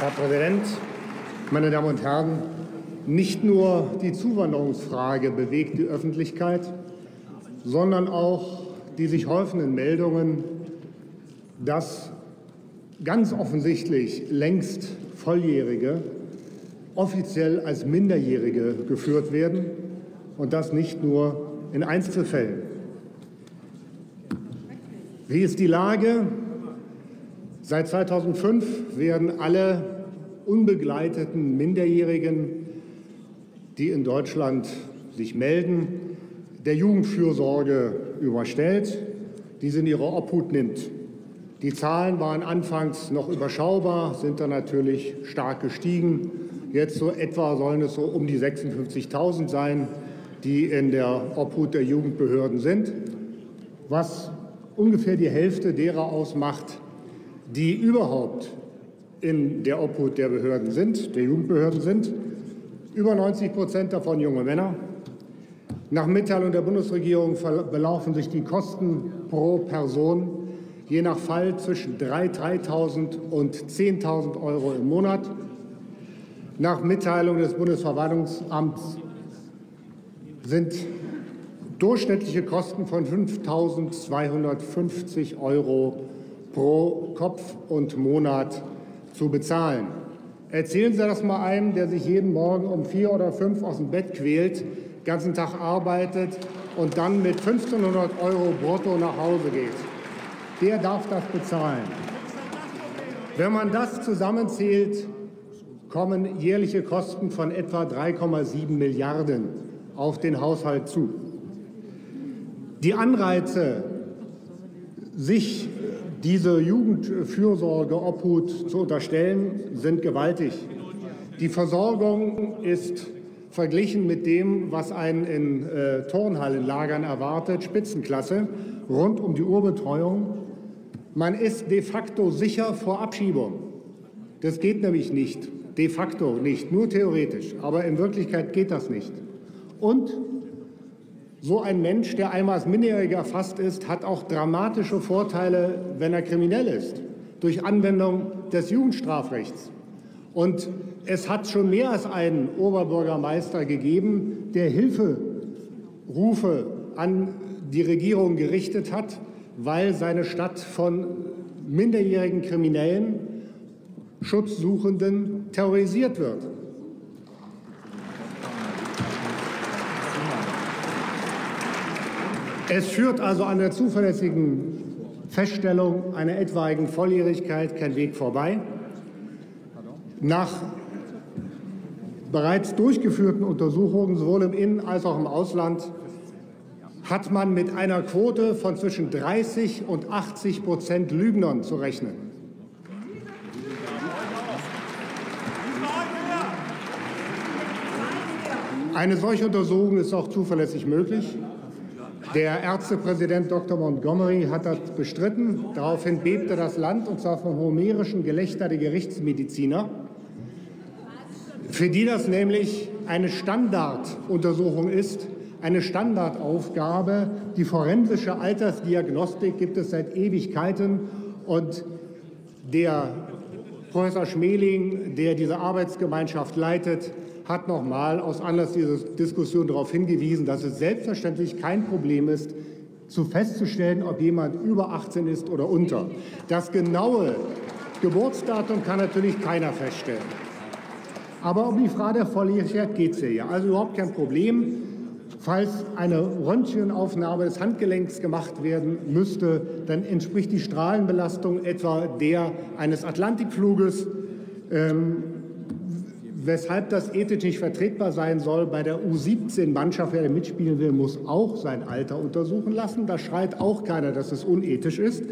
Herr Präsident, meine Damen und Herren! Nicht nur die Zuwanderungsfrage bewegt die Öffentlichkeit, sondern auch die sich häufenden Meldungen, dass ganz offensichtlich längst Volljährige offiziell als Minderjährige geführt werden, und das nicht nur in Einzelfällen. Wie ist die Lage? Seit 2005 werden alle unbegleiteten Minderjährigen, die in Deutschland sich melden, der Jugendfürsorge überstellt, die sie in ihre Obhut nimmt. Die Zahlen waren anfangs noch überschaubar, sind dann natürlich stark gestiegen. Jetzt so etwa sollen es so um die 56.000 sein, die in der Obhut der Jugendbehörden sind, was ungefähr die Hälfte derer ausmacht, die überhaupt in der Obhut der Behörden sind, der Jugendbehörden sind. Über 90 Prozent davon junge Männer. Nach Mitteilung der Bundesregierung belaufen sich die Kosten pro Person je nach Fall zwischen 3.000 und 10.000 Euro im Monat. Nach Mitteilung des Bundesverwaltungsamts sind durchschnittliche Kosten von 5.250 Euro pro Kopf und Monat zu bezahlen. Erzählen Sie das mal einem, der sich jeden Morgen um vier oder fünf aus dem Bett quält, ganzen Tag arbeitet und dann mit 1.500 Euro brutto nach Hause geht. Der darf das bezahlen. Wenn man das zusammenzählt, kommen jährliche Kosten von etwa 3,7 Milliarden auf den Haushalt zu. Die Anreize, sich diese Jugendfürsorge Obhut zu unterstellen, sind gewaltig. Die Versorgung ist verglichen mit dem, was einen in äh, Turnhallenlagern erwartet, Spitzenklasse, rund um die Uhrbetreuung. Man ist de facto sicher vor Abschiebung. Das geht nämlich nicht, de facto nicht, nur theoretisch. Aber in Wirklichkeit geht das nicht. Und so ein Mensch, der einmal als Minderjähriger erfasst ist, hat auch dramatische Vorteile, wenn er kriminell ist, durch Anwendung des Jugendstrafrechts. Und es hat schon mehr als einen Oberbürgermeister gegeben, der Hilferufe an die Regierung gerichtet hat, weil seine Stadt von minderjährigen Kriminellen, Schutzsuchenden terrorisiert wird. Es führt also an der zuverlässigen Feststellung einer etwaigen Volljährigkeit kein Weg vorbei. Nach bereits durchgeführten Untersuchungen, sowohl im Innen- als auch im Ausland, hat man mit einer Quote von zwischen 30 und 80 Prozent Lügnern zu rechnen. Eine solche Untersuchung ist auch zuverlässig möglich. Der Ärztepräsident Dr. Montgomery hat das bestritten. Daraufhin bebte das Land, und zwar vom homerischen Gelächter der Gerichtsmediziner, für die das nämlich eine Standarduntersuchung ist, eine Standardaufgabe. Die forensische Altersdiagnostik gibt es seit Ewigkeiten. Und der Professor Schmeling, der diese Arbeitsgemeinschaft leitet, hat noch mal aus Anlass dieser Diskussion darauf hingewiesen, dass es selbstverständlich kein Problem ist, zu festzustellen, ob jemand über 18 ist oder unter. Das genaue Geburtsdatum kann natürlich keiner feststellen. Aber um die Frage der Volljährigkeit geht es hier. Also überhaupt kein Problem. Falls eine Röntgenaufnahme des Handgelenks gemacht werden müsste, dann entspricht die Strahlenbelastung etwa der eines Atlantikfluges. Ähm, weshalb das ethisch nicht vertretbar sein soll. Bei der U17-Mannschaft, wer mitspielen will, muss auch sein Alter untersuchen lassen. Da schreit auch keiner, dass es unethisch ist.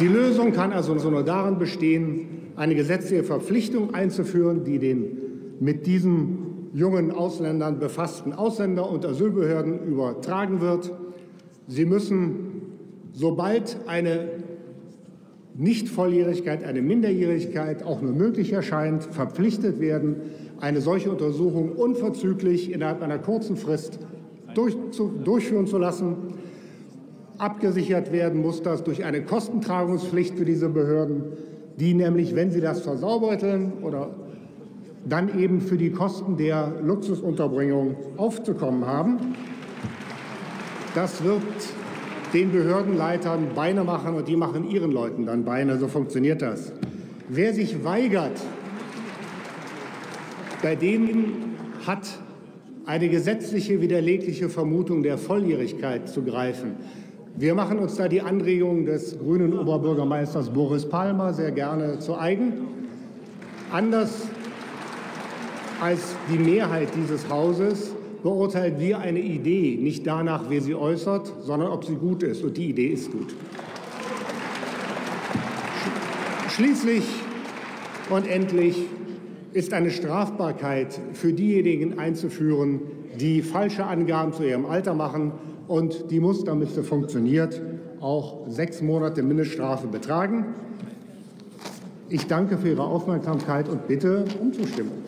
Die Lösung kann also nur darin bestehen, eine gesetzliche Verpflichtung einzuführen, die den mit diesen jungen Ausländern befassten Ausländer und Asylbehörden übertragen wird. Sie müssen, sobald eine Nichtvolljährigkeit, eine Minderjährigkeit auch nur möglich erscheint, verpflichtet werden, eine solche Untersuchung unverzüglich innerhalb einer kurzen Frist durch, zu, durchführen zu lassen. Abgesichert werden muss das durch eine Kostentragungspflicht für diese Behörden, die nämlich, wenn sie das versaubeuteln oder dann eben für die Kosten der Luxusunterbringung aufzukommen haben. Das wird den Behördenleitern Beine machen und die machen ihren Leuten dann Beine. So funktioniert das. Wer sich weigert, bei denen hat eine gesetzliche widerlegliche Vermutung der Volljährigkeit zu greifen. Wir machen uns da die Anregungen des grünen Oberbürgermeisters Boris Palmer sehr gerne zu eigen. Anders als die Mehrheit dieses Hauses beurteilen wir eine Idee nicht danach, wer sie äußert, sondern ob sie gut ist. Und die Idee ist gut. Schließlich und endlich ist eine Strafbarkeit für diejenigen einzuführen, die falsche Angaben zu ihrem Alter machen. Und die muss, damit sie funktioniert, auch sechs Monate Mindeststrafe betragen. Ich danke für Ihre Aufmerksamkeit und bitte um Zustimmung.